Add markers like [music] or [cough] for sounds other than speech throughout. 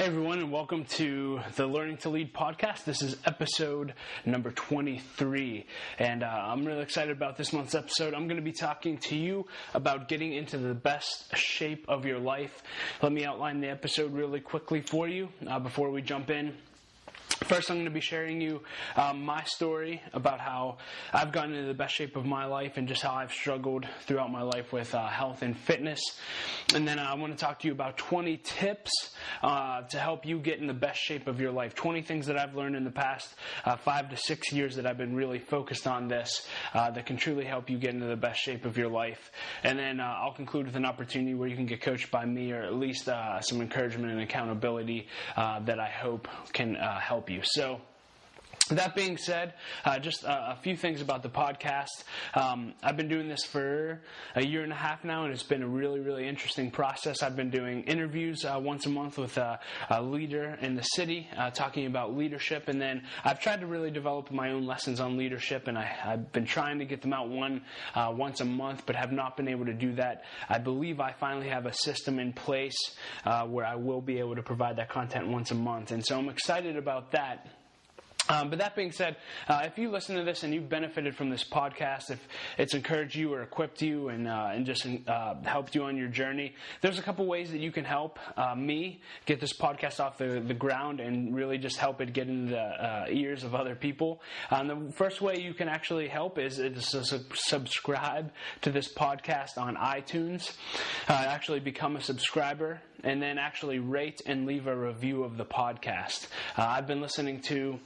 Hey everyone, and welcome to the Learning to Lead podcast. This is episode number 23, and uh, I'm really excited about this month's episode. I'm going to be talking to you about getting into the best shape of your life. Let me outline the episode really quickly for you uh, before we jump in. First, I'm going to be sharing you um, my story about how I've gotten into the best shape of my life and just how I've struggled throughout my life with uh, health and fitness. And then uh, I want to talk to you about 20 tips uh, to help you get in the best shape of your life. 20 things that I've learned in the past uh, five to six years that I've been really focused on this uh, that can truly help you get into the best shape of your life. And then uh, I'll conclude with an opportunity where you can get coached by me or at least some encouragement and accountability that I hope can help you. So, that being said, uh, just a, a, few things about the podcast. Um, I've been doing this for a year and a half now, and it's been a really, really interesting process. I've been doing interviews uh, once a month with a, a, leader in the city, uh, talking about leadership, and then I've tried to really develop my own lessons on leadership, and I, have been trying to get them out one uh, once a month, but have not been able to do that. I believe I finally have a system in place uh, where I will be able to provide that content once a month, and so I'm excited about that. Um, but that being said, uh, if you listen to this and you've benefited from this podcast, if it's encouraged you or equipped you and uh, and just uh, helped you on your journey, there's a couple ways that you can help uh, me get this podcast off the, the ground and really just help it get into the uh, ears of other people. Um, the first way you can actually help is, to subscribe to this podcast on iTunes. Uh, actually, become a subscriber and then actually rate and leave a review of the podcast. I've been listening to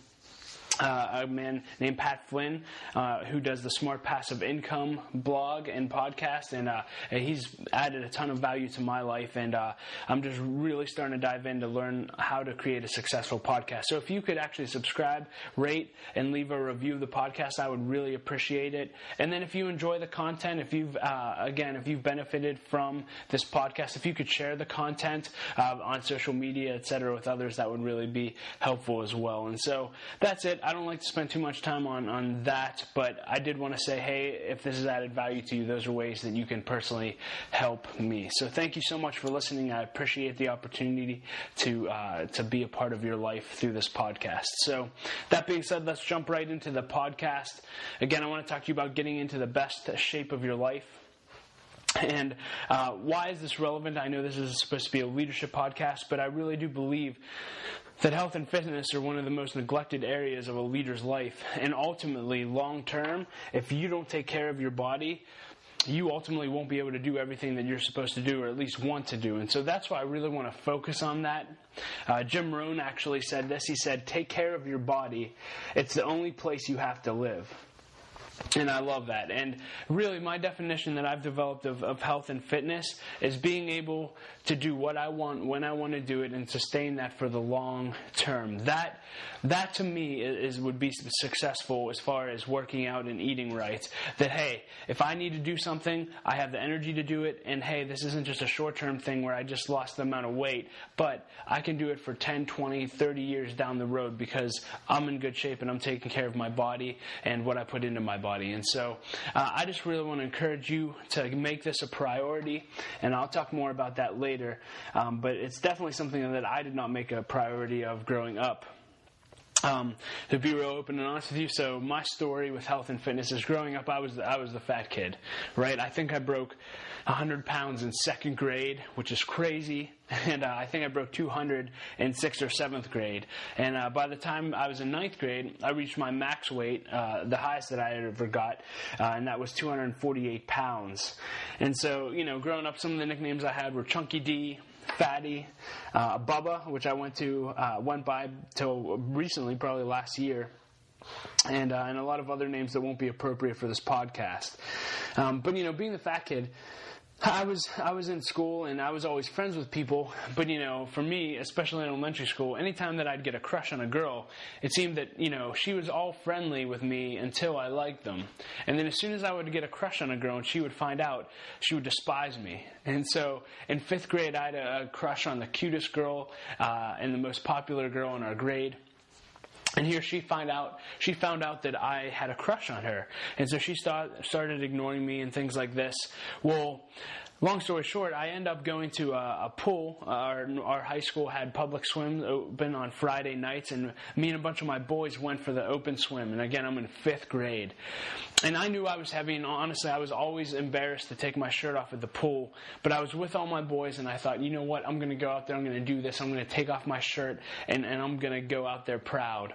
uh, a man named Pat Flynn, uh, who does the Smart Passive Income blog and podcast, and uh, he's added a ton of value to my life. And uh, I'm just really starting to dive in to learn how to create a successful podcast. So if you could actually subscribe, rate, and leave a review of the podcast, I would really appreciate it. And then if you enjoy the content, if you've uh, again, if you've benefited from this podcast, if you could share the content uh, on social media, etc., with others, that would really be helpful as well. And so that's it. I don't like to spend too much time on, on that, but I did want to say, hey, if this has added value to you, those are ways that you can personally help me. So thank you so much for listening. I appreciate the opportunity to uh, to be a part of your life through this podcast. So that being said, let's jump right into the podcast. Again, I want to talk to you about getting into the best shape of your life. And uh, why is this relevant? I know this is supposed to be a leadership podcast, but I really do believe that health and fitness are one of the most neglected areas of a leader's life. And ultimately, long term, if you don't take care of your body, you ultimately won't be able to do everything that you're supposed to do or at least want to do. And so that's why I really want to focus on that. Uh, Jim Rohn actually said this. He said, Take care of your body. It's the only place you have to live. And I love that. And really, my definition that I've developed of, of health and fitness is being able to do what I want when I want to do it and sustain that for the long term. That that to me is would be successful as far as working out and eating right. That hey, if I need to do something, I have the energy to do it and hey, this isn't just a short-term thing where I just lost the amount of weight, but I can do it for 10, 20, 30 years down the road because I'm in good shape and I'm taking care of my body and what I put into my body. And so uh, I just really want to encourage you to make this a priority and I'll talk more about that later later. Um, but it's definitely something that I did not make a priority of growing up. Um, to be real open and honest with you, so my story with health and fitness is growing up. I was the, I was the fat kid, right? I think I broke 100 pounds in second grade, which is crazy, [laughs] and uh, I think I broke 200 in sixth or seventh grade. And uh, by the time I was in ninth grade, I reached my max weight, uh, the highest that I ever got, uh, and that was 248 pounds. And so, you know, growing up, some of the nicknames I had were Chunky D, Fatty, uh, Bubba, which I went to uh, went by till recently, probably last year. And, uh, and a lot of other names that won't be appropriate for this podcast. Um, but, you know, being the fat kid, I was I was in school and I was always friends with people, but you know, for me, especially in elementary school, anytime that I'd get a crush on a girl, it seemed that you know she was all friendly with me until I liked them, and then as soon as I would get a crush on a girl and she would find out, she would despise me. And so in fifth grade, I had a crush on the cutest girl uh, and the most popular girl in our grade. And here she find out she found out that I had a crush on her, and so she start, started ignoring me and things like this. Well, long story short, I end up going to a, a pool. Our, our high school had public swim open on Friday nights, and me and a bunch of my boys went for the open swim. And again, I'm in fifth grade. And I knew I was heavy, and honestly, I was always embarrassed to take my shirt off at the pool. But I was with all my boys, and I thought, you know what? I'm going to go out there, I'm going to do this, I'm going to take off my shirt, and, and I'm going to go out there proud.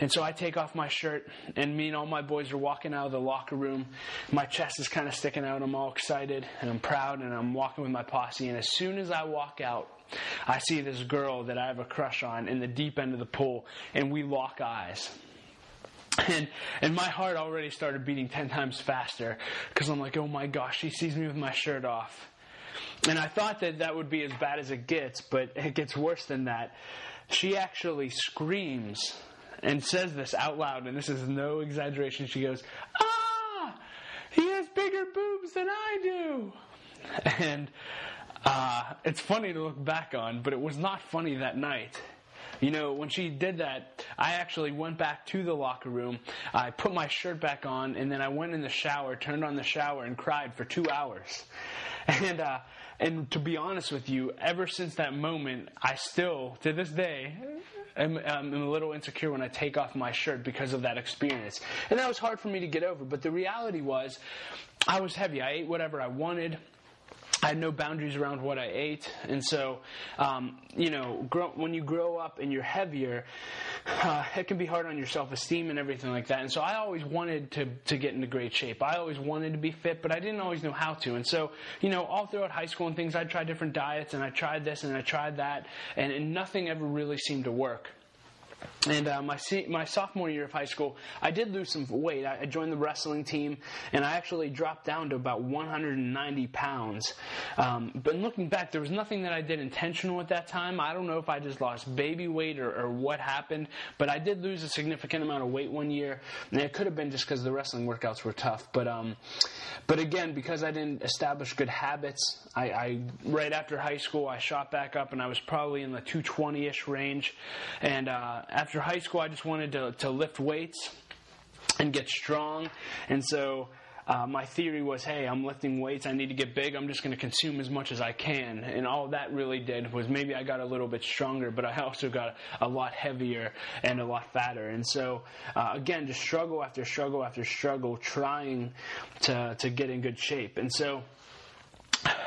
And so I take off my shirt, and me and all my boys are walking out of the locker room. My chest is kind of sticking out, I'm all excited, and I'm proud, and I'm walking with my posse. And as soon as I walk out, I see this girl that I have a crush on in the deep end of the pool, and we lock eyes. And, and my heart already started beating 10 times faster because I'm like, oh my gosh, she sees me with my shirt off. And I thought that that would be as bad as it gets, but it gets worse than that. She actually screams and says this out loud, and this is no exaggeration. She goes, Ah, he has bigger boobs than I do. [laughs] And uh, it's funny to look back on, but it was not funny that night. You know, when she did that, I actually went back to the locker room. I put my shirt back on, and then I went in the shower, turned on the shower, and cried for two hours. [laughs] And uh, and to be honest with you, ever since that moment, I still, to this day, am, am a little insecure when I take off my shirt because of that experience. And that was hard for me to get over. But the reality was, I was heavy. I ate whatever I wanted. I had no boundaries around what I ate, and so um, you know, grow, when you grow up and you're heavier, uh, it can be hard on your self-esteem and everything like that. And so I always wanted to to get into great shape. I always wanted to be fit, but I didn't always know how to. And so you know, all throughout high school and things, I tried different diets, and I tried this and I tried that, and, and nothing ever really seemed to work. And uh, my my sophomore year of high school, I did lose some weight. I, joined the wrestling team, and I actually dropped down to about 190 pounds. Um, but looking back, there was nothing that I did intentional at that time. I don't know if I just lost baby weight or, or what happened, but I did lose a significant amount of weight one year, and it could have been just because the wrestling workouts were tough. But um, but again, because I didn't establish good habits, I, I right after high school I shot back up, and I was probably in the 220ish range, and uh, after high school, I just wanted to, to lift weights and get strong. And so uh, my theory was, hey, I'm lifting weights. I need to get big. I'm just going to consume as much as I can. And all that really did was maybe I got a little bit stronger, but I [laughs] also got a lot heavier and a lot fatter. And so, uh, again, just struggle after struggle after struggle, trying to, to get in good shape. And so,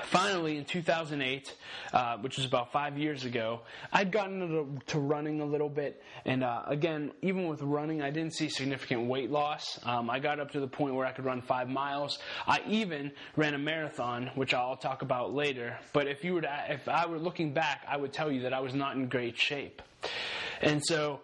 finally, in 2008, uh, which was about five years ago, I'd gotten to, to running a little bit. And uh, again, even with running, I didn't see significant weight loss. Um, I got up to the point where I could run five miles. I even ran a marathon, which I'll talk about later. But if you were to, if I were looking back, I would tell you that I was not in great shape. And so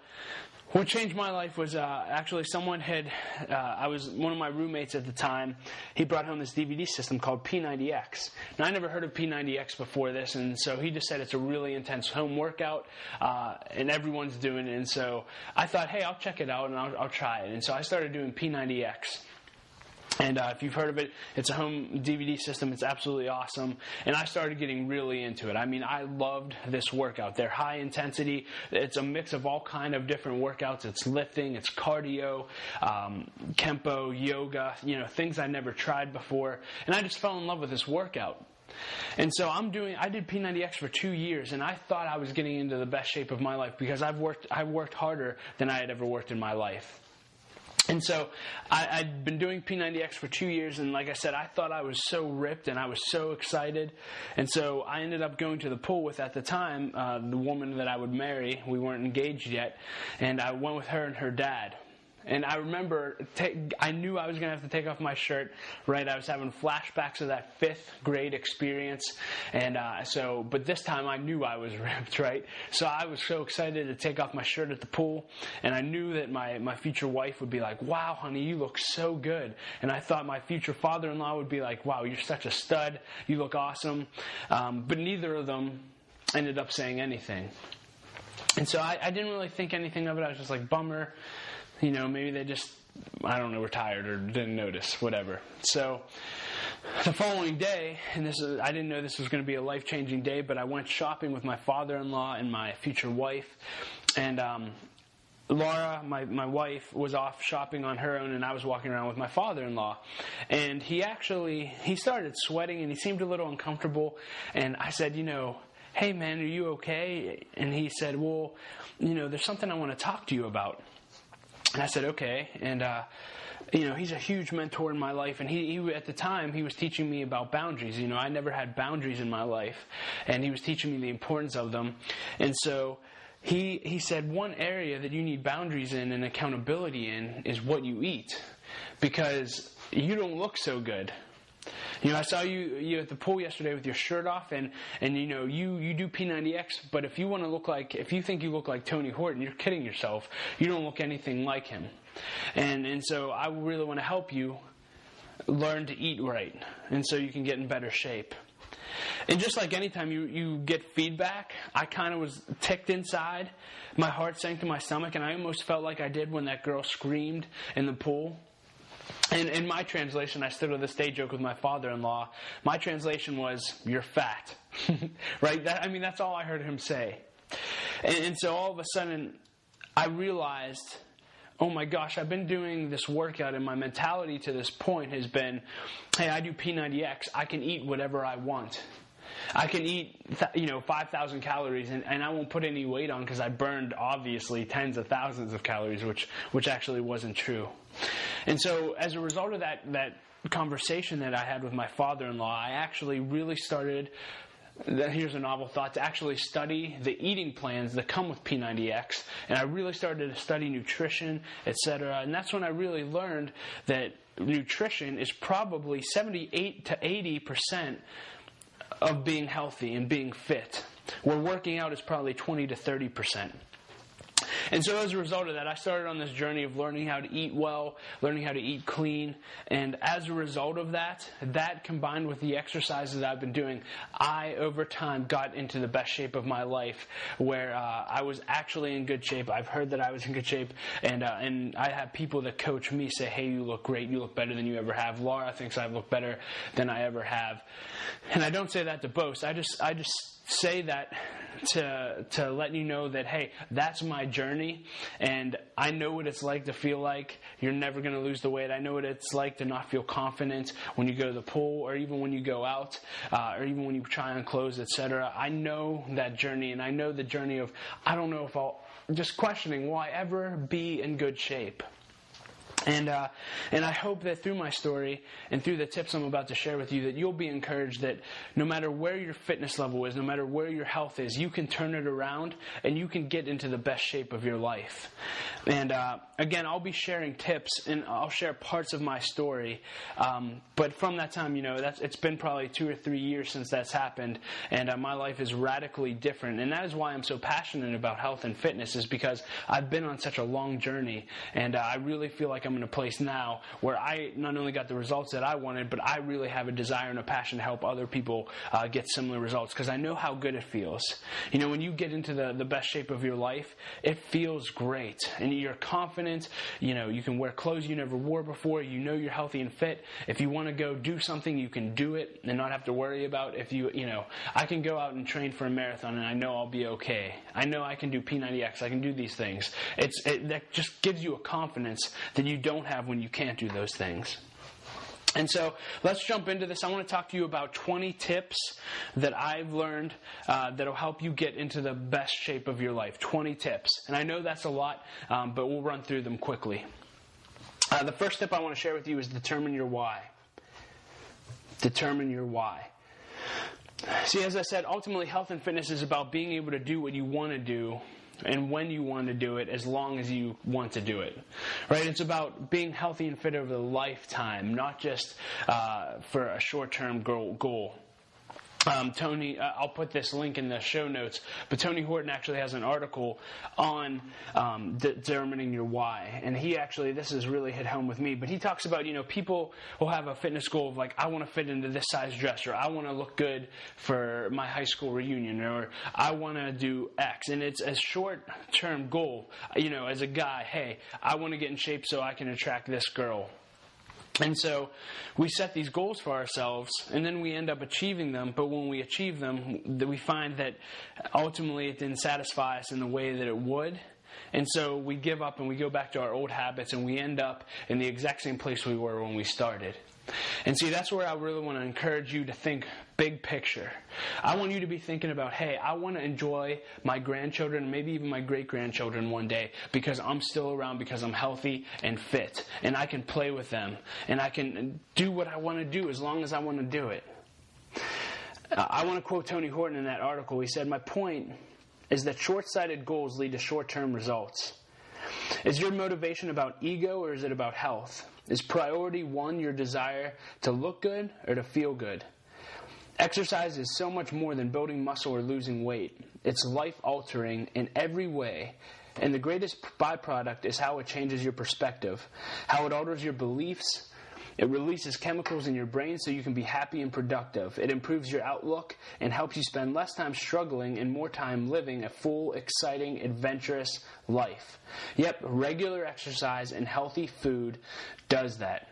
what changed my life was uh, actually someone had, uh, I was one of my roommates at the time, he brought home this DVD system called P90X. Now, I never heard of P90X before this, and so he just said it's a really intense home workout, uh, and everyone's doing it. And so I thought, hey, I'll check it out and I'll, I'll try it. And so I started doing P90X. And uh, if you've heard of it, it's a home DVD system. It's absolutely awesome. And I started getting really into it. I mean, I loved this workout. They're high intensity. It's a mix of all kind of different workouts. It's lifting, it's cardio, um, kempo, yoga. You know, things I never tried before. And I just fell in love with this workout. And so I'm doing. I did P90X for two years, and I thought I was getting into the best shape of my life because I've worked. I've worked harder than I had ever worked in my life. And so I, had been doing P90X for two years, and like I said, I thought I was so ripped and I was so excited. And so I ended up going to the pool with, at the time, uh, the woman that I would marry. We weren't engaged yet. And I went with her and her dad. And I remember, I knew I was going to have to take off my shirt, right? I was having flashbacks of that fifth grade experience. And uh, so, but this time I knew I was [laughs] ripped, right? So I was so excited to take off my shirt at the pool. And I knew that my, my future wife would be like, wow, honey, you look so good. And I thought my future father in law would be like, wow, you're such a stud. You look awesome. Um, but neither of them ended up saying anything. And so I, I didn't really think anything of it. I was just like, bummer you know, maybe they just, I don't know, were tired or didn't notice, whatever. So the following day, and this is, I didn't know this was going to be a life changing day, but I went shopping with my father in law and my future wife. And um, Laura, my, my wife, was off shopping on her own, and I was walking around with my father-in-law. And he actually he started sweating, and he seemed a little uncomfortable. And I said, you know, hey man, are you okay? And he said, well, you know, there's something I want to talk to you about. And I said, okay. And uh, you know, he's a huge mentor in my life. And he, he, at the time, he was teaching me about boundaries. You know, I never had boundaries in my life. And he was teaching me the importance of them. And so, he, he said one area that you need boundaries in and accountability in is what you eat because you don't look so good. You know, I saw you you at the pool yesterday with your shirt off, and and you know you you do P90X, but if you want to look like if you think you look like Tony Horton, you're kidding yourself. You don't look anything like him, and and so I really want to help you learn to eat right, and so you can get in better shape. And just like anytime you, you get feedback, I kind of was ticked inside. My heart sank to my stomach, and I almost felt like I did when that girl screamed in the pool. In my translation, I stood on the stage joke with my father-in-law. My translation was, "You're fat," [laughs] right? That, I mean, that's all I heard him say. And, and so all of a sudden, I realized oh my gosh, I've been doing this workout, and my mentality to this point has been, hey, I do P90X, I can eat whatever I want. I can eat, you know, 5,000 calories and, and I won't put any weight on because I burned obviously tens of thousands of calories, which, which actually wasn't true. And so as a result of that, that conversation that I had with my father-in-law, I actually really started here's a novel thought to actually study the eating plans that come with P90X. And I really started to study nutrition, etc. And that's when I really learned that nutrition is probably 78 to 80 percent of being healthy and being fit. Where working out is probably 20 to 30 percent. [laughs] And so as a result of that, I started on this journey of learning how to eat well, learning how to eat clean. And as a result of that, that combined with the exercises I've been doing, I over time got into the best shape of my life where uh, I was actually in good shape. I've heard that I was in good shape. And, uh, and I have people that coach me say, hey, you look great. You look better than you ever have. Laura thinks I look better than I ever have. And I don't say that to boast. I just, I just say that to to let you know that hey, that's my journey, and I know what it's like to feel like you're never going to lose the weight. I know what it's like to not feel confident when you go to the pool, or even when you go out, uh, or even when you try on clothes, etc. I know that journey, and I know the journey of I don't know if I'll just questioning will I ever be in good shape. And, uh, and I hope that through my story and through the tips I'm about to share with you, that you'll be encouraged that no matter where your fitness level is, no matter where your health is, you can turn it around and you can get into the best shape of your life. And uh, again, I'll be sharing tips and I'll share parts of my story. Um, but from that time, you know, it's been probably two or three years since that's happened, and uh, my life is radically different. And that is why I'm so passionate about health and fitness, is because I've been on such a long journey, and uh, I really feel like I'm I'm in a place now where I not only got the results that I wanted, but I really have a desire and a passion to help other people uh, get similar results because I know how good it feels. You know, when you get into the, the best shape of your life, it feels great and you're confident. You know, you can wear clothes you never wore before. You know you're healthy and fit. If you want to go do something, you can do it and not have to worry about if you, you know, I can go out and train for a marathon and I know I'll be okay. I know I can do P90X. I can do these things. It's, it, that just gives you a confidence that you don't have when you can't do those things. And so let's jump into this. I want to talk to you about 20 tips that I've learned uh, that will help you get into the best shape of your life. 20 tips. And I know that's a lot, um, but we'll run through them quickly. Uh, the first tip I want to share with you is determine your why. Determine your why. See, as I said, ultimately, health and fitness is about being able to do what you want to do and when you want to do it as long as you want to do it. Right? It's about being healthy and fit over the lifetime, not just uh, for a short term goal. Um, Tony, uh, I'll put this link in the show notes, but Tony Horton actually has an article on um, determining your why. And he actually, this has really hit home with me, but he talks about, you know, people will have a fitness goal of like, I want to fit into this size dress, or I want to look good for my high school reunion, or I want to do X. And it's a short term goal, you know, as a guy, hey, I want to get in shape so I can attract this girl and so we set these goals for ourselves, and then we end up achieving them. But when we achieve them, we find that ultimately it didn't satisfy us in the way that it would. And so we give up and we go back to our old habits and we end up in the exact same place we were when we started. And see, that's where I really want to encourage you to think big picture. I want you to be thinking about, hey, I want to enjoy my grandchildren, maybe even my great grandchildren one day because I'm still around, because I'm healthy and fit, and I can play with them, and I can do what I want to do as long as I want to do it. I want to quote Tony Horton in that article. He said, My point is that short sighted goals lead to short term results. Is your motivation about ego or is it about health? Is priority one your desire to look good or to feel good? Exercise is so much more than building muscle or losing weight. It's life altering in every way. And the greatest byproduct is how it changes your perspective, how it alters your beliefs, it releases chemicals in your brain so you can be happy and productive. It improves your outlook and helps you spend less time struggling and more time living a full, exciting, adventurous life. Yep, regular exercise and healthy food does that.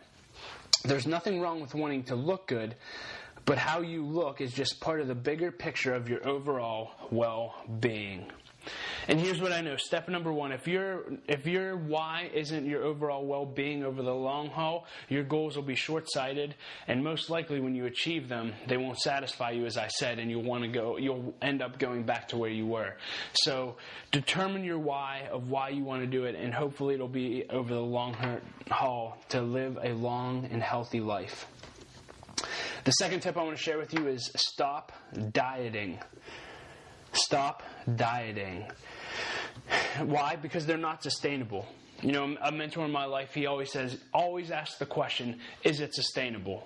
There's nothing wrong with wanting to look good, but how you look is just part of the bigger picture of your overall well being. And here's what I know. Step number one, if your if your why isn't your overall well-being over the long haul, your goals will be short-sighted, and most likely when you achieve them, they won't satisfy you, as I said, and you'll want to go. You'll end up going back to where you were. So determine your why of why you want to do it, and hopefully it'll be over the long haul to live a long and healthy life. The second tip I want to share with you is stop dieting. Stop dieting. Why? Because they're not sustainable. You know, a mentor in my life, he always says, always ask the question, is it sustainable?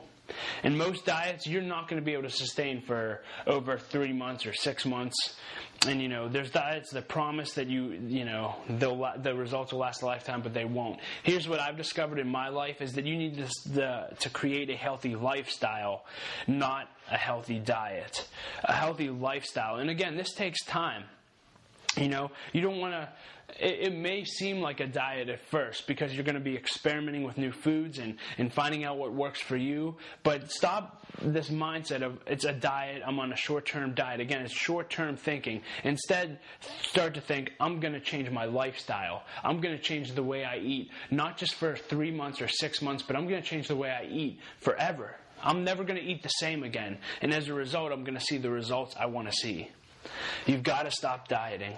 And most diets, you're not going to be able to sustain for over three months or six months. And you know, there's diets that promise that you, you know, the results will last a lifetime, but they won't. Here's what I've discovered in my life: is that you need to, the, to create a healthy lifestyle, not a healthy diet. A healthy lifestyle, and again, this takes time. You know, you don't want to. It, it, may seem like a diet at first because you're going to be experimenting with new foods and, and finding out what works for you. But stop this mindset of it's a diet, I'm on a short term diet. Again, it's short term thinking. Instead, start to think, I'm going to change my lifestyle. I'm going to change the way I eat, not just for three months or six months, but I'm going to change the way I eat forever. I'm never going to eat the same again. And as a result, I'm going to see the results I want to see. You've got to stop dieting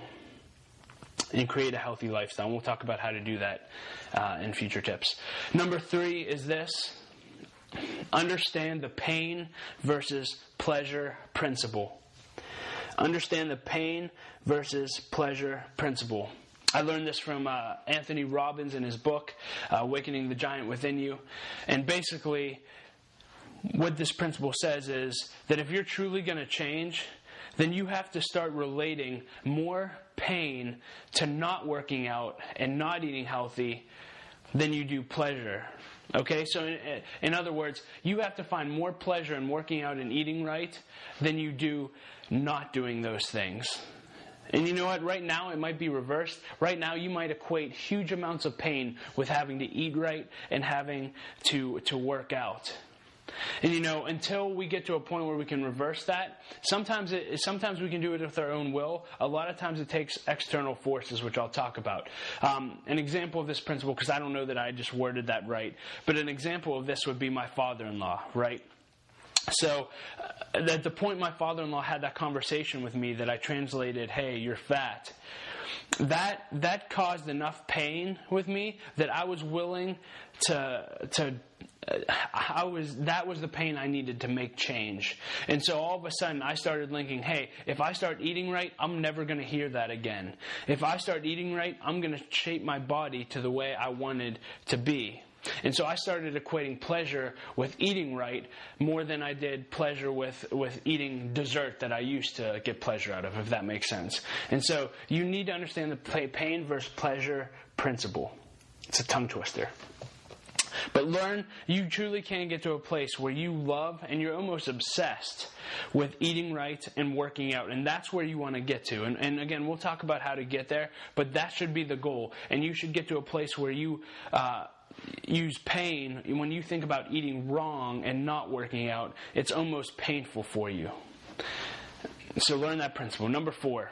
and create a healthy lifestyle. And we'll talk about how to do that uh, in future tips. Number three is this understand the pain versus pleasure principle. Understand the pain versus pleasure principle. I learned this from uh, Anthony Robbins in his book, uh, Awakening the Giant Within You. And basically, what this principle says is that if you're truly going to change, then you have to start relating more pain to not working out and not eating healthy than you do pleasure. Okay, so in, in, other words, you have to find more pleasure in working out and eating right than you do not doing those things. And you know what? Right now, it might be reversed. Right now, you might equate huge amounts of pain with having to eat right and having to, to work out. And you know, until we get to a point where we can reverse that, sometimes it, sometimes we can do it with our own will. A lot of times it takes external forces, which I'll talk about. Um, an example of this principle, because I don't know that I just worded that right, but an example of this would be my father-in-law, right? So, uh, at the point my father in law had that conversation with me, that I translated, hey, you're fat, that, that caused enough pain with me that I was willing to, to uh, I was that was the pain I needed to make change. And so all of a sudden I started linking, hey, if I start eating right, I'm never going to hear that again. If I start eating right, I'm going to shape my body to the way I wanted to be. And so I started equating pleasure with eating right more than I did pleasure with, with eating dessert that I used to get pleasure out of, if that makes sense. And so you need to understand the pain versus pleasure principle. It's a tongue twister. But learn you truly can get to a place where you love and you're almost obsessed with eating right and working out. And that's where you want to get to. And, and again, we'll talk about how to get there, but that should be the goal. And you should get to a place where you, uh, use pain when you think about eating wrong and not working out it's almost painful for you so learn that principle number four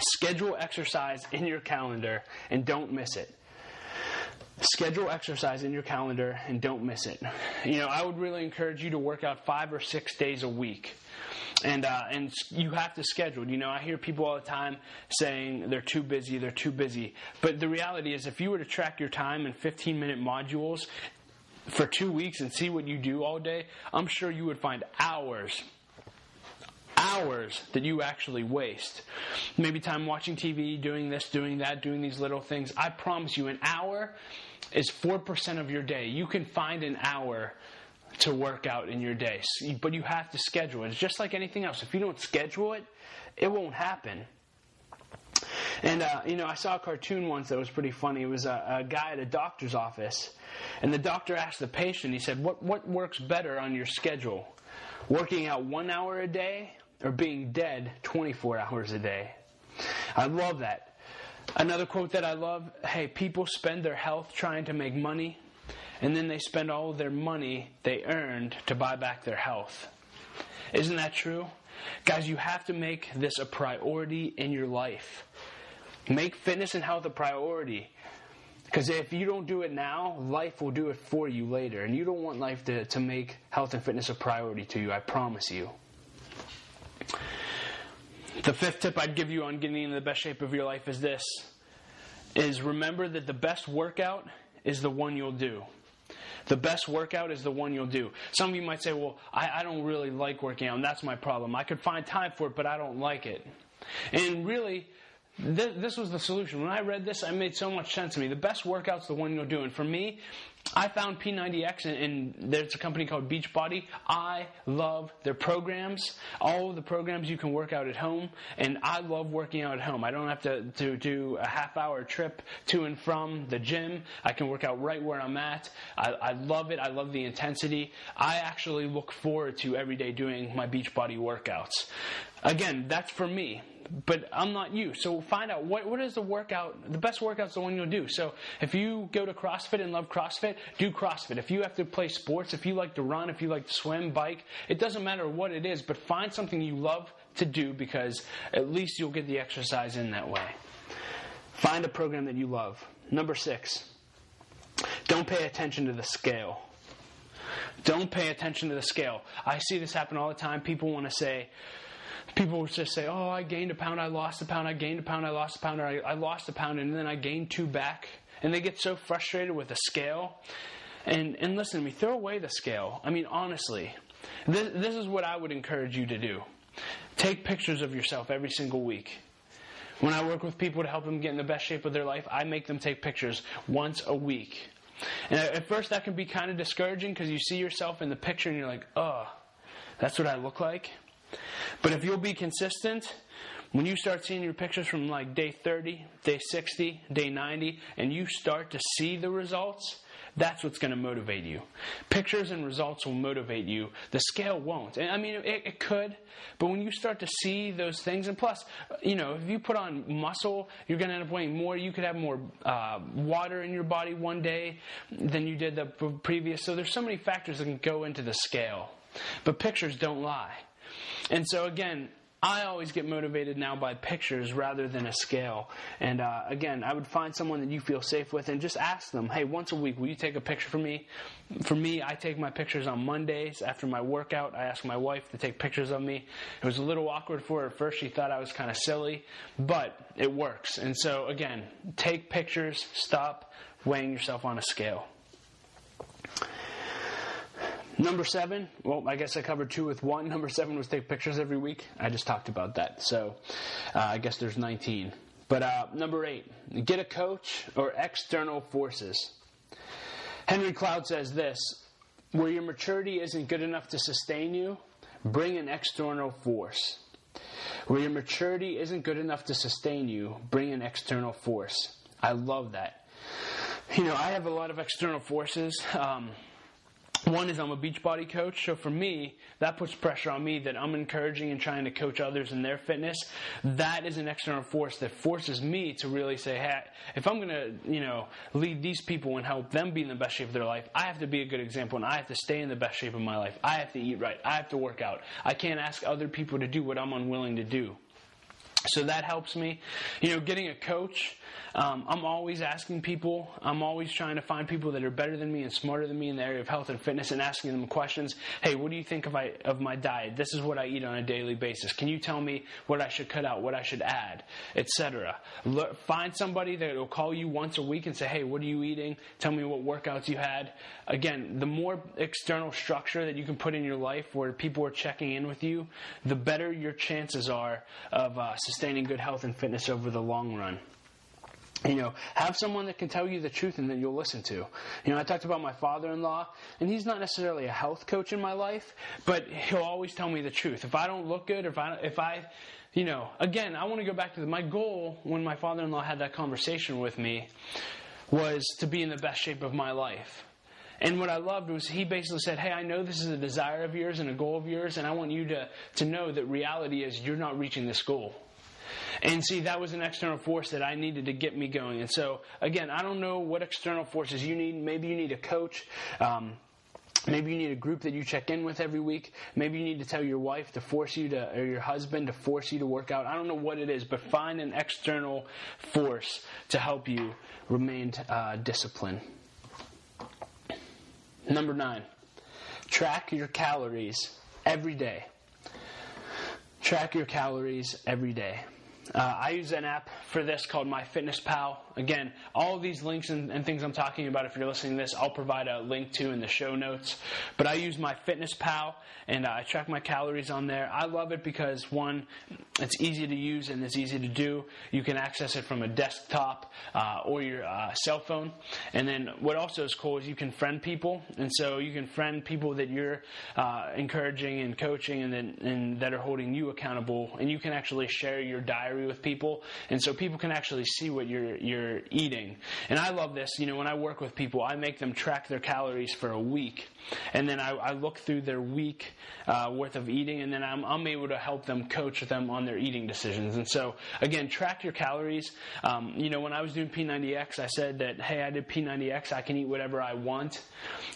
Schedule exercise in your calendar and don't miss it. Schedule exercise in your calendar and don't miss it. You know, I would really encourage you to work out five or six days a week and uh, and you have to schedule. You know, I hear people all the time saying they're too busy, they're too busy. But the reality is, if you were to track your time in 15 minute modules for two weeks and see what you do all day, I'm sure you would find hours. Hours that you actually waste. Maybe time watching TV, doing this, doing that, doing these little things. I promise you, an hour is 4% of your day. You can find an hour to work out in your day. But you have to schedule it. It's just like anything else. If you don't schedule it, it won't happen. And, uh, you know, I saw a cartoon once that was pretty funny. It was a, a, guy at a doctor's office, and the doctor asked the patient, he said, what, what works better on your schedule? Working out one hour a day or being dead 24 hours a day? I love that. Another quote that I love hey, people spend their health trying to make money, and then they spend all of their money they earned to buy back their health. Isn't that true? Guys, you have to make this a priority in your life. Make fitness and health a priority. Because if you don't do it now, life will do it for you later. And you don't want life to, to make health and fitness a priority to you, I promise you. The fifth tip I'd give you on getting in the best shape of your life is this is remember that the best workout is the one you'll do. The best workout is the one you'll do. Some of you might say, well, I, I don't really like working out, and that's my problem. I could find time for it, but I don't like it. And really, this, this was the solution. When I read this, it made so much sense to me. The best workout's the one you'll do. And for me, I found P90X, and, and there's a company called Beachbody. I love their programs, all the programs you can work out at home, and I love working out at home. I don't have to, to do a half hour trip to and from the gym. I can work out right where I'm at. I, I love it. I love the intensity. I actually look forward to every day doing my Beachbody workouts. Again, that's for me but I'm not you. So find out what, what is the workout, the best workout's the one you'll do. So if you go to CrossFit and love CrossFit, do CrossFit. If you have to play sports, if you like to run, if you like to swim, bike, it doesn't matter what it is, but find something you love to do because at least you'll get the exercise in that way. Find a program that you love. Number six, don't pay attention to the scale. Don't pay attention to the scale. I see this happen all the time. People want to say, people would just say, "Oh, I gained a pound, I lost a pound, I gained a pound, I lost a pound, or I, I lost a pound, and then I gained two back." And they get so frustrated with the scale. And and listen to me, throw away the scale. I mean, honestly, this, this is what I would encourage you to do. Take pictures of yourself every single week. When I work with people to help them get in the best shape of their life, I make them take pictures once a week. And at first, that can be kind of discouraging because you see yourself in the picture and you're like, oh, that's what I look like. But if you'll be consistent, when you start seeing your pictures from like day 30, day 60, day 90, and you start to see the results, that's what's going to motivate you. Pictures and results will motivate you. The scale won't. I mean, it, it, could, but when you start to see those things, and plus, you know, if you put on muscle, you're going to end up weighing more. You could have more uh, water in your body one day than you did the previous. So there's so many factors that can go into the scale. But pictures don't lie. And so, again, I always get motivated now by pictures rather than a scale. And uh, again, I would find someone that you feel safe with and just ask them, hey, once a week, will you take a picture for me? For me, I take my pictures on Mondays after my workout. I ask my wife to take pictures of me. It was a little awkward for her at first. She thought I was kind of silly, but it works. And so, again, take pictures, stop weighing yourself on a scale. Number seven, well, I guess I covered two with one. Number seven was take pictures every week. I just talked about that. So uh, I guess there's 19. But uh, number eight, get a coach or external forces. Henry Cloud says this where your maturity isn't good enough to sustain you, bring an external force. Where your maturity isn't good enough to sustain you, bring an external force. I love that. You know, I have a lot of external forces. Um, one is I'm a Beachbody coach, so for me, that puts pressure on me that I'm encouraging and trying to coach others in their fitness. That is an external force that forces me to really say, hey, if I'm going to, you know, lead these people and help them be in the best shape of their life, I have to be a good example and I have to stay in the best shape of my life. I have to eat right. I have to work out. I can't ask other people to do what I'm unwilling to do. so that helps me. You know, getting a coach, um, I'm always asking people, I'm always trying to find people that are better than me and smarter than me in the area of health and fitness and asking them questions. Hey, what do you think of, I, of my diet? This is what I eat on a daily basis. Can you tell me what I should cut out, what I should add, etc. Find somebody that will call you once a week and say, hey, what are you eating? Tell me what workouts you had. Again, the more external structure that you can put in your life where people are checking in with you, the better your chances are of uh, sustaining good health and fitness over the long run you know, have someone that can tell you the truth and that you'll listen to. You know, I talked about my father-in-law, and he's not necessarily a health coach in my life, but he'll always tell me the truth. If I don't look good, if I, if I, you know, again, I want to go back to the, my goal when my father-in-law had that conversation with me was to be in the best shape of my life. And what I loved was he basically said, Hey, I know this is a desire of yours and a goal of yours, and I want you to, to know that reality is you're not reaching this goal. And see, that was an external force that I needed to get me going. And so, again, I don't know what external forces you need. Maybe you need a coach. Um, Maybe you need a group that you check in with every week. Maybe you need to tell your wife to force you to, or your husband to force you to work out. I don't know what it is, but find an external force to help you remain uh, disciplined. Number nine, track your calories every day. Track your calories every day. Uh, I use an app for this called MyFitnessPal. Again, all of these links and, and, things I'm talking about, if you're listening to this, I'll provide a link to in the show notes. But I use MyFitnessPal and uh, I track my calories on there. I love it because one, it's easy to use and it's easy to do. You can access it from a desktop uh, or your uh, cell phone. And then what also is cool is you can friend people, and so you can friend people that you're uh, encouraging and coaching, and, then, and that are holding you accountable. And you can actually share your diary with people, and so people can actually see what you're you're eating. And I love this. You know, when I work with people, I make them track their calories for a week, and then I, I look through their week uh, worth of eating, and then I'm, I'm able to help them coach them on their eating decisions. And so, again, track your calories. Um, you know, when I was doing P90X, I said that, hey, I did P90X, I can eat whatever I want.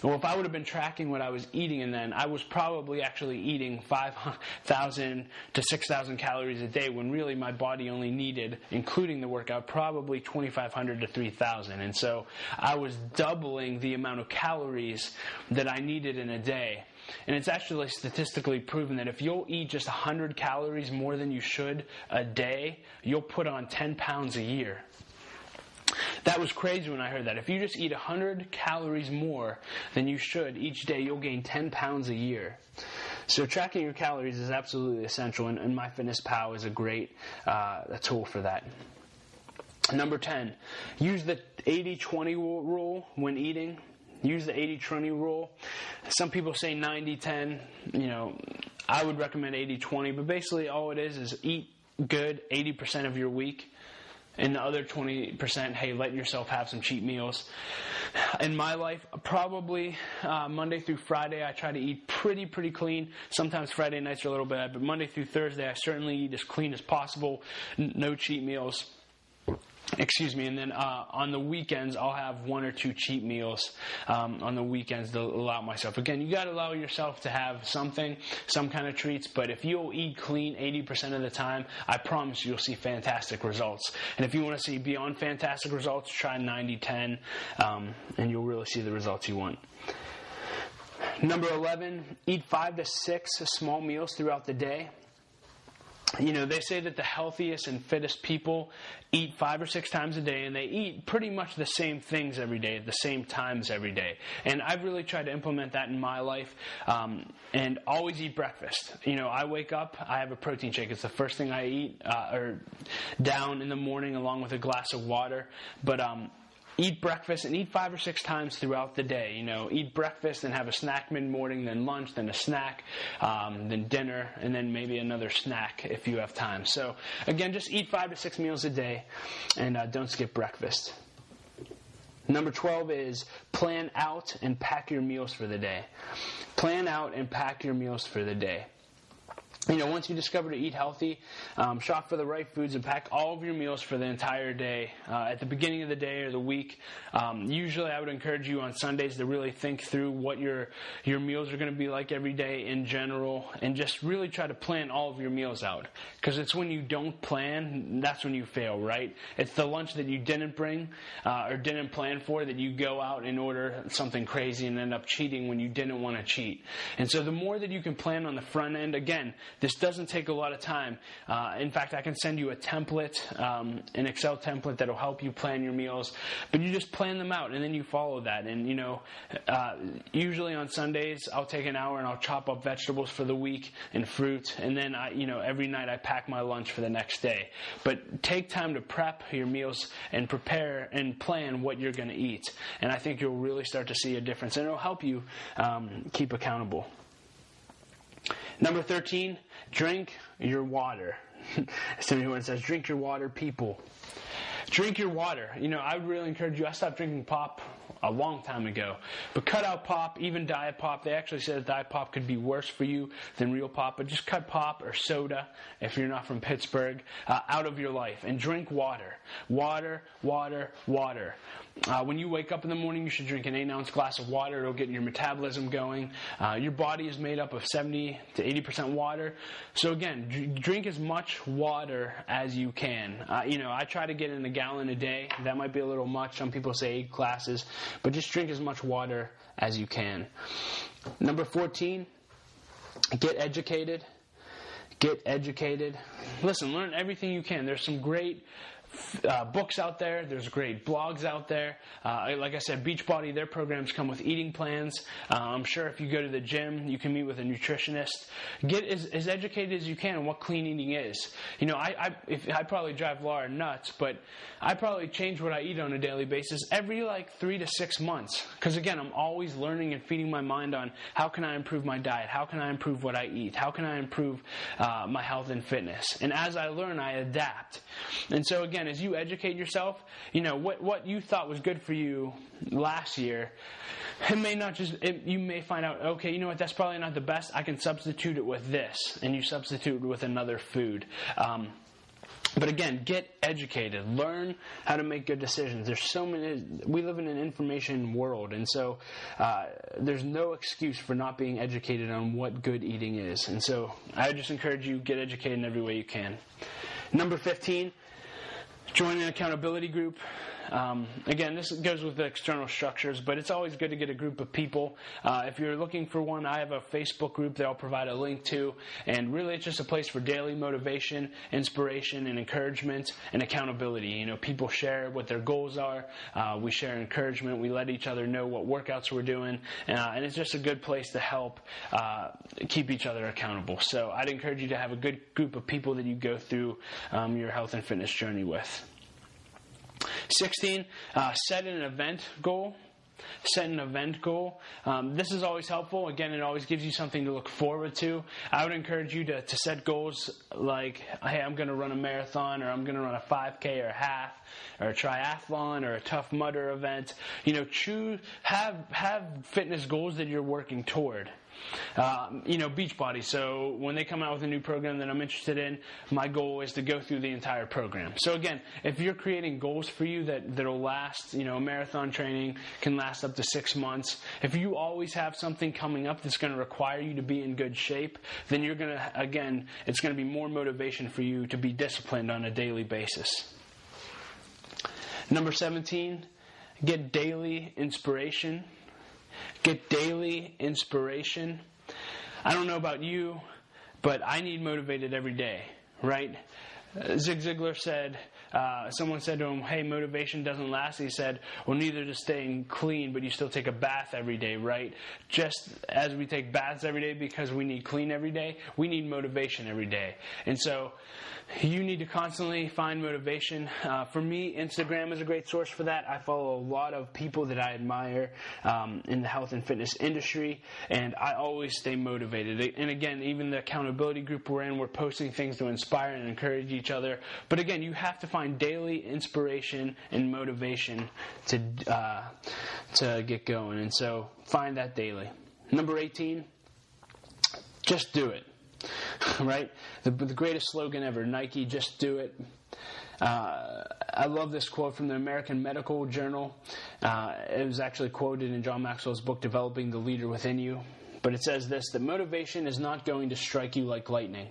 Well, if I would have been tracking what I was eating, and then I was probably actually eating 5,000 to 6,000 calories a day when really my body only needed, including the workout, probably 2,500 to 3,000. And so I was doubling the amount of calories that I needed in a day. And it's actually statistically proven that if you'll eat just 100 calories more than you should a day, you'll put on 10 pounds a year. That was crazy when I heard that. If you just eat 100 calories more than you should each day, you'll gain 10 pounds a year. So tracking your calories is absolutely essential, and, and MyFitnessPal is a great uh, a tool for that. Number 10, use the 80 20 rule when eating. Use the 80 20 rule. Some people say 90 10. You know, I would recommend 80 20, but basically all it is is eat good 80% of your week. And the other 20%, hey, let yourself have some cheat meals. In my life, probably uh, Monday through Friday, I try to eat pretty, pretty clean. Sometimes Friday nights are a little bad, but Monday through Thursday, I certainly eat as clean as possible. No cheat meals. Excuse me, and then uh, on the weekends I'll have one or two cheat meals um, on the weekends to allow myself. Again, you got to allow yourself to have something, some kind of treats. But if you'll eat clean 80% of the time, I promise you'll see fantastic results. And if you want to see beyond fantastic results, try 90-10, um, and you'll really see the results you want. Number 11, eat five to six small meals throughout the day you know, they say that the healthiest and fittest people eat five or six times a day, and they eat pretty much the same things every day at the same times every day. And I've really tried to implement that in my life, um, and always eat breakfast. You know, I wake up, I have a protein shake. It's the first thing I eat, uh, or down in the morning, along with a glass of water. But um, eat breakfast and eat five or six times throughout the day. You know, eat breakfast and have a snack mid morning, then lunch, then a snack, um, then dinner, and then maybe another snack if you have time. So, again, just eat five to six meals a day and uh, don't skip breakfast. Number 12 is plan out and pack your meals for the day. Plan out and pack your meals for the day. You know, once you discover to eat healthy, um, shop for the right foods and pack all of your meals for the entire day. Uh, at the beginning of the day or the week, um, usually I would encourage you on Sundays to really think through what your your meals are going to be like every day in general, and just really try to plan all of your meals out. Because it's when you don't plan that's when you fail, right? It's the lunch that you didn't bring uh, or didn't plan for that you go out and order something crazy and end up cheating when you didn't want to cheat. And so the more that you can plan on the front end, again this doesn't take a lot of time. Uh, in fact, I can send you a template, um, an Excel template that'll help you plan your meals. But you just plan them out and then you follow that. And, you know, uh, usually on Sundays, I'll take an hour and I'll chop up vegetables for the week and fruit. And then, I, you know, every night I pack my lunch for the next day. But take time to prep your meals and prepare and plan what you're going to eat. And I think you'll really start to see a difference. And it'll help you um, keep accountable. Number 13, drink your water. [laughs] Somebody once says, drink your water, people. Drink your water. You know, I would really encourage you. I stopped drinking pop a long time ago. But cut out pop, even diet pop. They actually said diet pop could be worse for you than real pop. But just cut pop or soda, if you're not from Pittsburgh, uh, out of your life and drink water. Water, water, water. Uh, when you wake up in the morning, you should drink an 8 ounce glass of water. It'll get your metabolism going. Uh, your body is made up of 70 to 80% water. So, again, d- drink as much water as you can. Uh, you know, I try to get in a gallon a day. That might be a little much. Some people say eight glasses. But just drink as much water as you can. Number 14, get educated. Get educated. Listen, learn everything you can. There's some great uh, books out there. There's great blogs out there. Uh, like I said, Beachbody, their programs come with eating plans. Uh, I'm sure if you go to the gym, you can meet with a nutritionist. Get as, as educated as you can on what clean eating is. You know, I, I, if, I probably drive Laura nuts, but I probably change what I eat on a daily basis every like three to six months. Because again, I'm always learning and feeding my mind on how can I improve my diet? How can I improve what I eat? How can I improve uh, my health and fitness? And as I learn, I adapt. And so again, as you educate yourself, you know, what, what you thought was good for you last year, it may not just, it, you may find out, okay, you know what, that's probably not the best. I can substitute it with this. And you substitute it with another food. Um, but again, get educated. Learn how to make good decisions. There's so many. We live in an information world, and so uh, there's no excuse for not being educated on what good eating is. And so I just encourage you get educated in every way you can. Number 15, join an accountability group. Um, again, this goes with the external structures, but it's always good to get a group of people. Uh, if you're looking for one, I have a Facebook group that I'll provide a link to, and really it's just a place for daily motivation, inspiration, and encouragement and accountability. You know, people share what their goals are. Uh, we share encouragement. We let each other know what workouts we're doing, uh, and it's just a good place to help uh, keep each other accountable. So I'd encourage you to have a good group of people that you go through um, your health and fitness journey with. 16, uh, set an event goal. Set an event goal. Um, this is always helpful. Again, it always gives you something to look forward to. I would encourage you to, to set goals like, hey, I'm going to run a marathon, or I'm going to run a 5K, or a half, or a triathlon, or a Tough Mudder event. You know, choose have have fitness goals that you're working toward. Uh, you know, Beachbody. So when they come out with a new program that I'm interested in, my goal is to go through the entire program. So again, if you're creating goals for you that that'll last, you know, marathon training can last up to six months. If you always have something coming up that's going to require you to be in good shape, then you're going to again, it's going to be more motivation for you to be disciplined on a daily basis. Number 17, get daily inspiration. Get daily inspiration. I don't know about you, but I need motivated every day, right? Uh, Zig Ziglar said, uh, someone said to him, Hey, motivation doesn't last. He said, Well, neither does staying clean, but you still take a bath every day, right? Just as we take baths every day because we need clean every day, we need motivation every day. And so you need to constantly find motivation. Uh, for me, Instagram is a great source for that. I follow a lot of people that I admire um, in the health and fitness industry, and I always stay motivated. And again, even the accountability group we're in, we're posting things to inspire and encourage each other. But again, you have to find daily inspiration and motivation to uh, to get going, and so find that daily. Number 18, just do it. [laughs] right? The, the greatest slogan ever Nike, just do it. Uh, I love this quote from the American Medical Journal. Uh, it was actually quoted in John Maxwell's book, Developing the Leader Within You. But it says this that motivation is not going to strike you like lightning.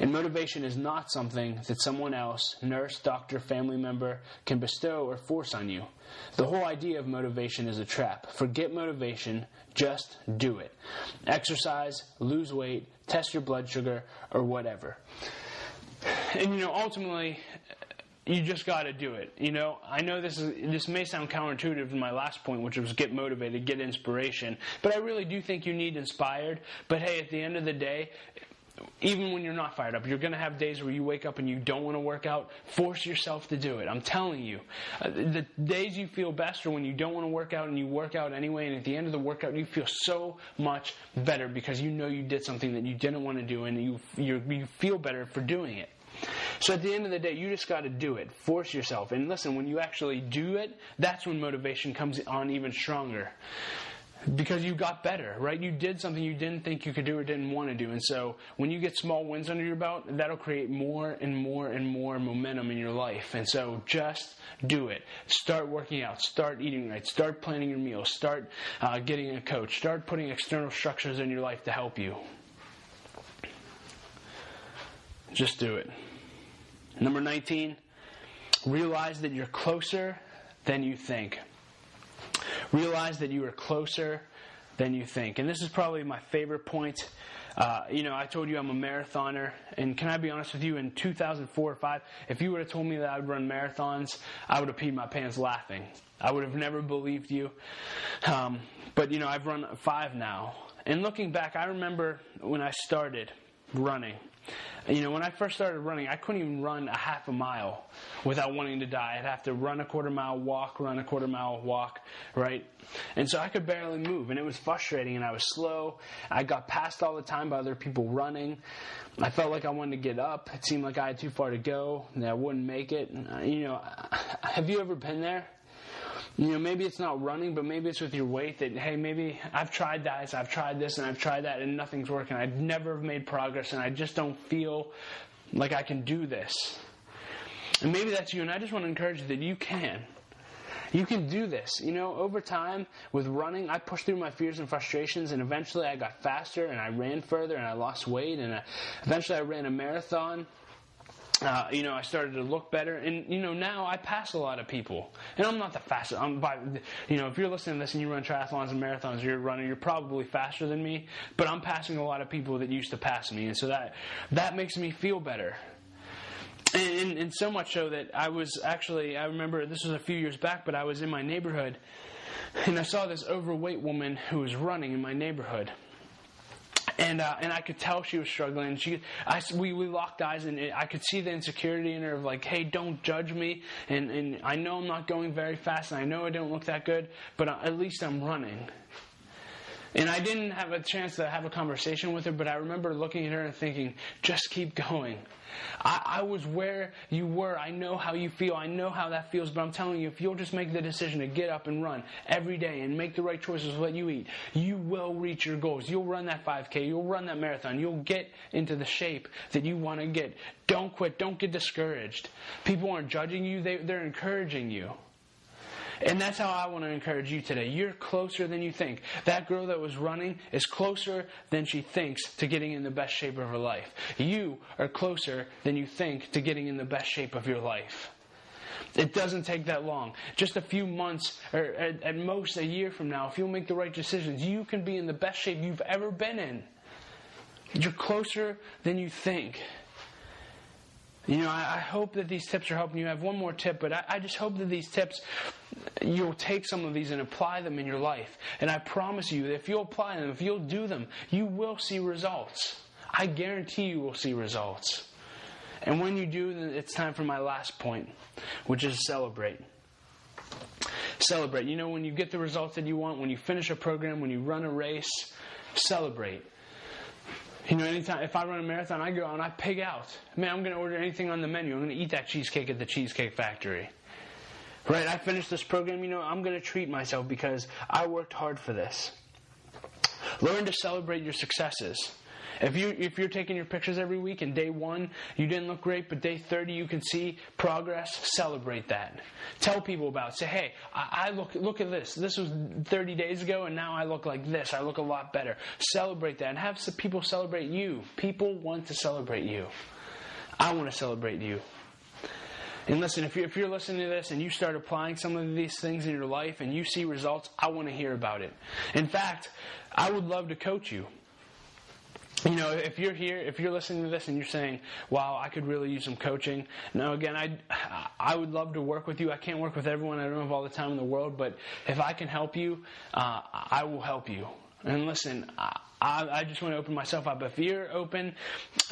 And motivation is not something that someone else, nurse, doctor, family member, can bestow or force on you. The whole idea of motivation is a trap. Forget motivation, just do it. Exercise, lose weight, test your blood sugar, or whatever. And you know, ultimately, you just got to do it. You know, I know this is this may sound counterintuitive to my last point, which was get motivated, get inspiration. But I really do think you need inspired. But hey, at the end of the day, even when you're not fired up, you're going to have days where you wake up and you don't want to work out. Force yourself to do it. I'm telling you. Uh, the days you feel best are when you don't want to work out and you work out anyway. And at the end of the workout, you feel so much better because you know you did something that you didn't want to do and you, you feel better for doing it. So at the end of the day, you just got to do it. Force yourself. And listen, when you actually do it, that's when motivation comes on even stronger. Because you got better, right? You did something you didn't think you could do or didn't want to do. And so when you get small wins under your belt, that'll create more and more and more momentum in your life. And so just do it. Start working out. Start eating right. Start planning your meals. Start uh, getting a coach. Start putting external structures in your life to help you. Just do it. Number 19, realize that you're closer than you think. Realize that you are closer than you think. And this is probably my favorite point. Uh, you know, I told you I'm a marathoner, and can I be honest with you? In 2004 or 5, if you would have told me that I would run marathons, I would have peed my pants laughing. I would have never believed you. Um, but, you know, I've run five now. And looking back, I remember when I started running. You know, when I first started running, I couldn't even run a half a mile without wanting to die. I'd have to run a quarter mile, walk, run a quarter mile, walk, right? And so I could barely move, and it was frustrating, and I was slow. I got passed all the time by other people running. I felt like I wanted to get up. It seemed like I had too far to go, and I wouldn't make it. Uh, you know, [laughs] have you ever been there? You know, maybe it's not running, but maybe it's with your weight that, hey, maybe I've tried that, I've tried this, and I've tried that, and nothing's working. I've never made progress, and I just don't feel like I can do this. And maybe that's you, and I just want to encourage you that you can. You can do this. You know, over time with running, I pushed through my fears and frustrations, and eventually I got faster, and I ran further, and I lost weight, and I, eventually I ran a marathon uh, you know, I started to look better, and you know, now I pass a lot of people, and I'm not the fastest. I'm by, you know, if you're listening to this and you run triathlons and marathons, you're running, you're probably faster than me, but I'm passing a lot of people that used to pass me, and so that that makes me feel better. And, and, and so much so that I was actually, I remember this was a few years back, but I was in my neighborhood, and I saw this overweight woman who was running in my neighborhood and uh, and I could tell she was struggling. She, I, we we locked eyes, and I could see the insecurity in her of like, hey, don't judge me, and and I know I'm not going very fast, and I know I don't look that good, but at least I'm running. And I didn't have a chance to have a conversation with her, but I remember looking at her and thinking, just keep going. I, I, was where you were. I know how you feel. I know how that feels, but I'm telling you, if you'll just make the decision to get up and run every day and make the right choices with what you eat, you will reach your goals. You'll run that 5K. You'll run that marathon. You'll get into the shape that you want to get. Don't quit. Don't get discouraged. People aren't judging you, they, they're encouraging you. And that's how I want to encourage you today. You're closer than you think. That girl that was running is closer than she thinks to getting in the best shape of her life. You are closer than you think to getting in the best shape of your life. It doesn't take that long. Just a few months, or at, at most a year from now, if you'll make the right decisions, you can be in the best shape you've ever been in. You're closer than you think. You know, I, I, hope that these tips are helping you. I have one more tip, but I, I just hope that these tips, you'll take some of these and apply them in your life. And I promise you that if you'll apply them, if you'll do them, you will see results. I guarantee you will see results. And when you do, it's time for my last point, which is celebrate. Celebrate. You know, when you get the results that you want, when you finish a program, when you run a race, celebrate. You know, anytime if I run a marathon, I go out and I pig out. Man, I'm going to order anything on the menu. I'm going to eat that cheesecake at the Cheesecake Factory. Right? I finished this program. You know, I'm going to treat myself because I worked hard for this. Learn to celebrate your successes. If you if you're taking your pictures every week and day one you didn't look great, but day 30 you can see progress, celebrate that. Tell people about. It. Say, hey, I, I look look at this. This was 30 days ago, and now I look like this. I look a lot better. Celebrate that, and have some people celebrate you. People want to celebrate you. I want to celebrate you. And listen, if you're, if you're listening to this and you start applying some of these things in your life and you see results, I want to hear about it. In fact, I would love to coach you. You know, if you're here, if you're listening to this and you're saying, "Wow, I could really use some coaching," now again, I I would love to work with you. I can't work with everyone. I don't have all the time in the world, but if I can help you, uh, I will help you. And listen, I, I, just want to open myself up. If you're open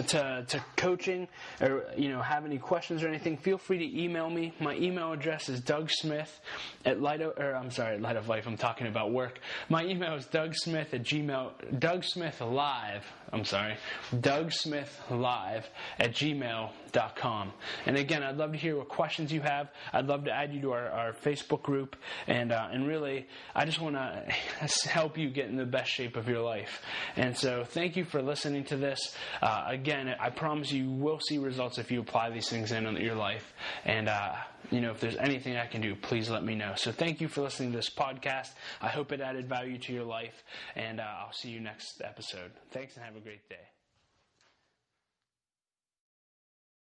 to, to coaching or you know have any questions or anything, feel free to email me. My email address is Doug Smith at Light of, or I'm sorry, Light of Life. I'm talking about work. My email is Doug Smith at Gmail. Doug Smith Live. I'm sorry, Doug Smith Live at gmail.com. And again, I'd love to hear what questions you have. I'd love to add you to our, our Facebook group, and uh, and really, I just want to [laughs] help you get in the best shape of your life. And so, thank you for listening to this. Uh, again, I promise you will see results if you apply these things in your life. And, uh, you know, if there's anything I can do, please let me know. So, thank you for listening to this podcast. I hope it added value to your life. And uh, I'll see you next episode. Thanks and have a great day.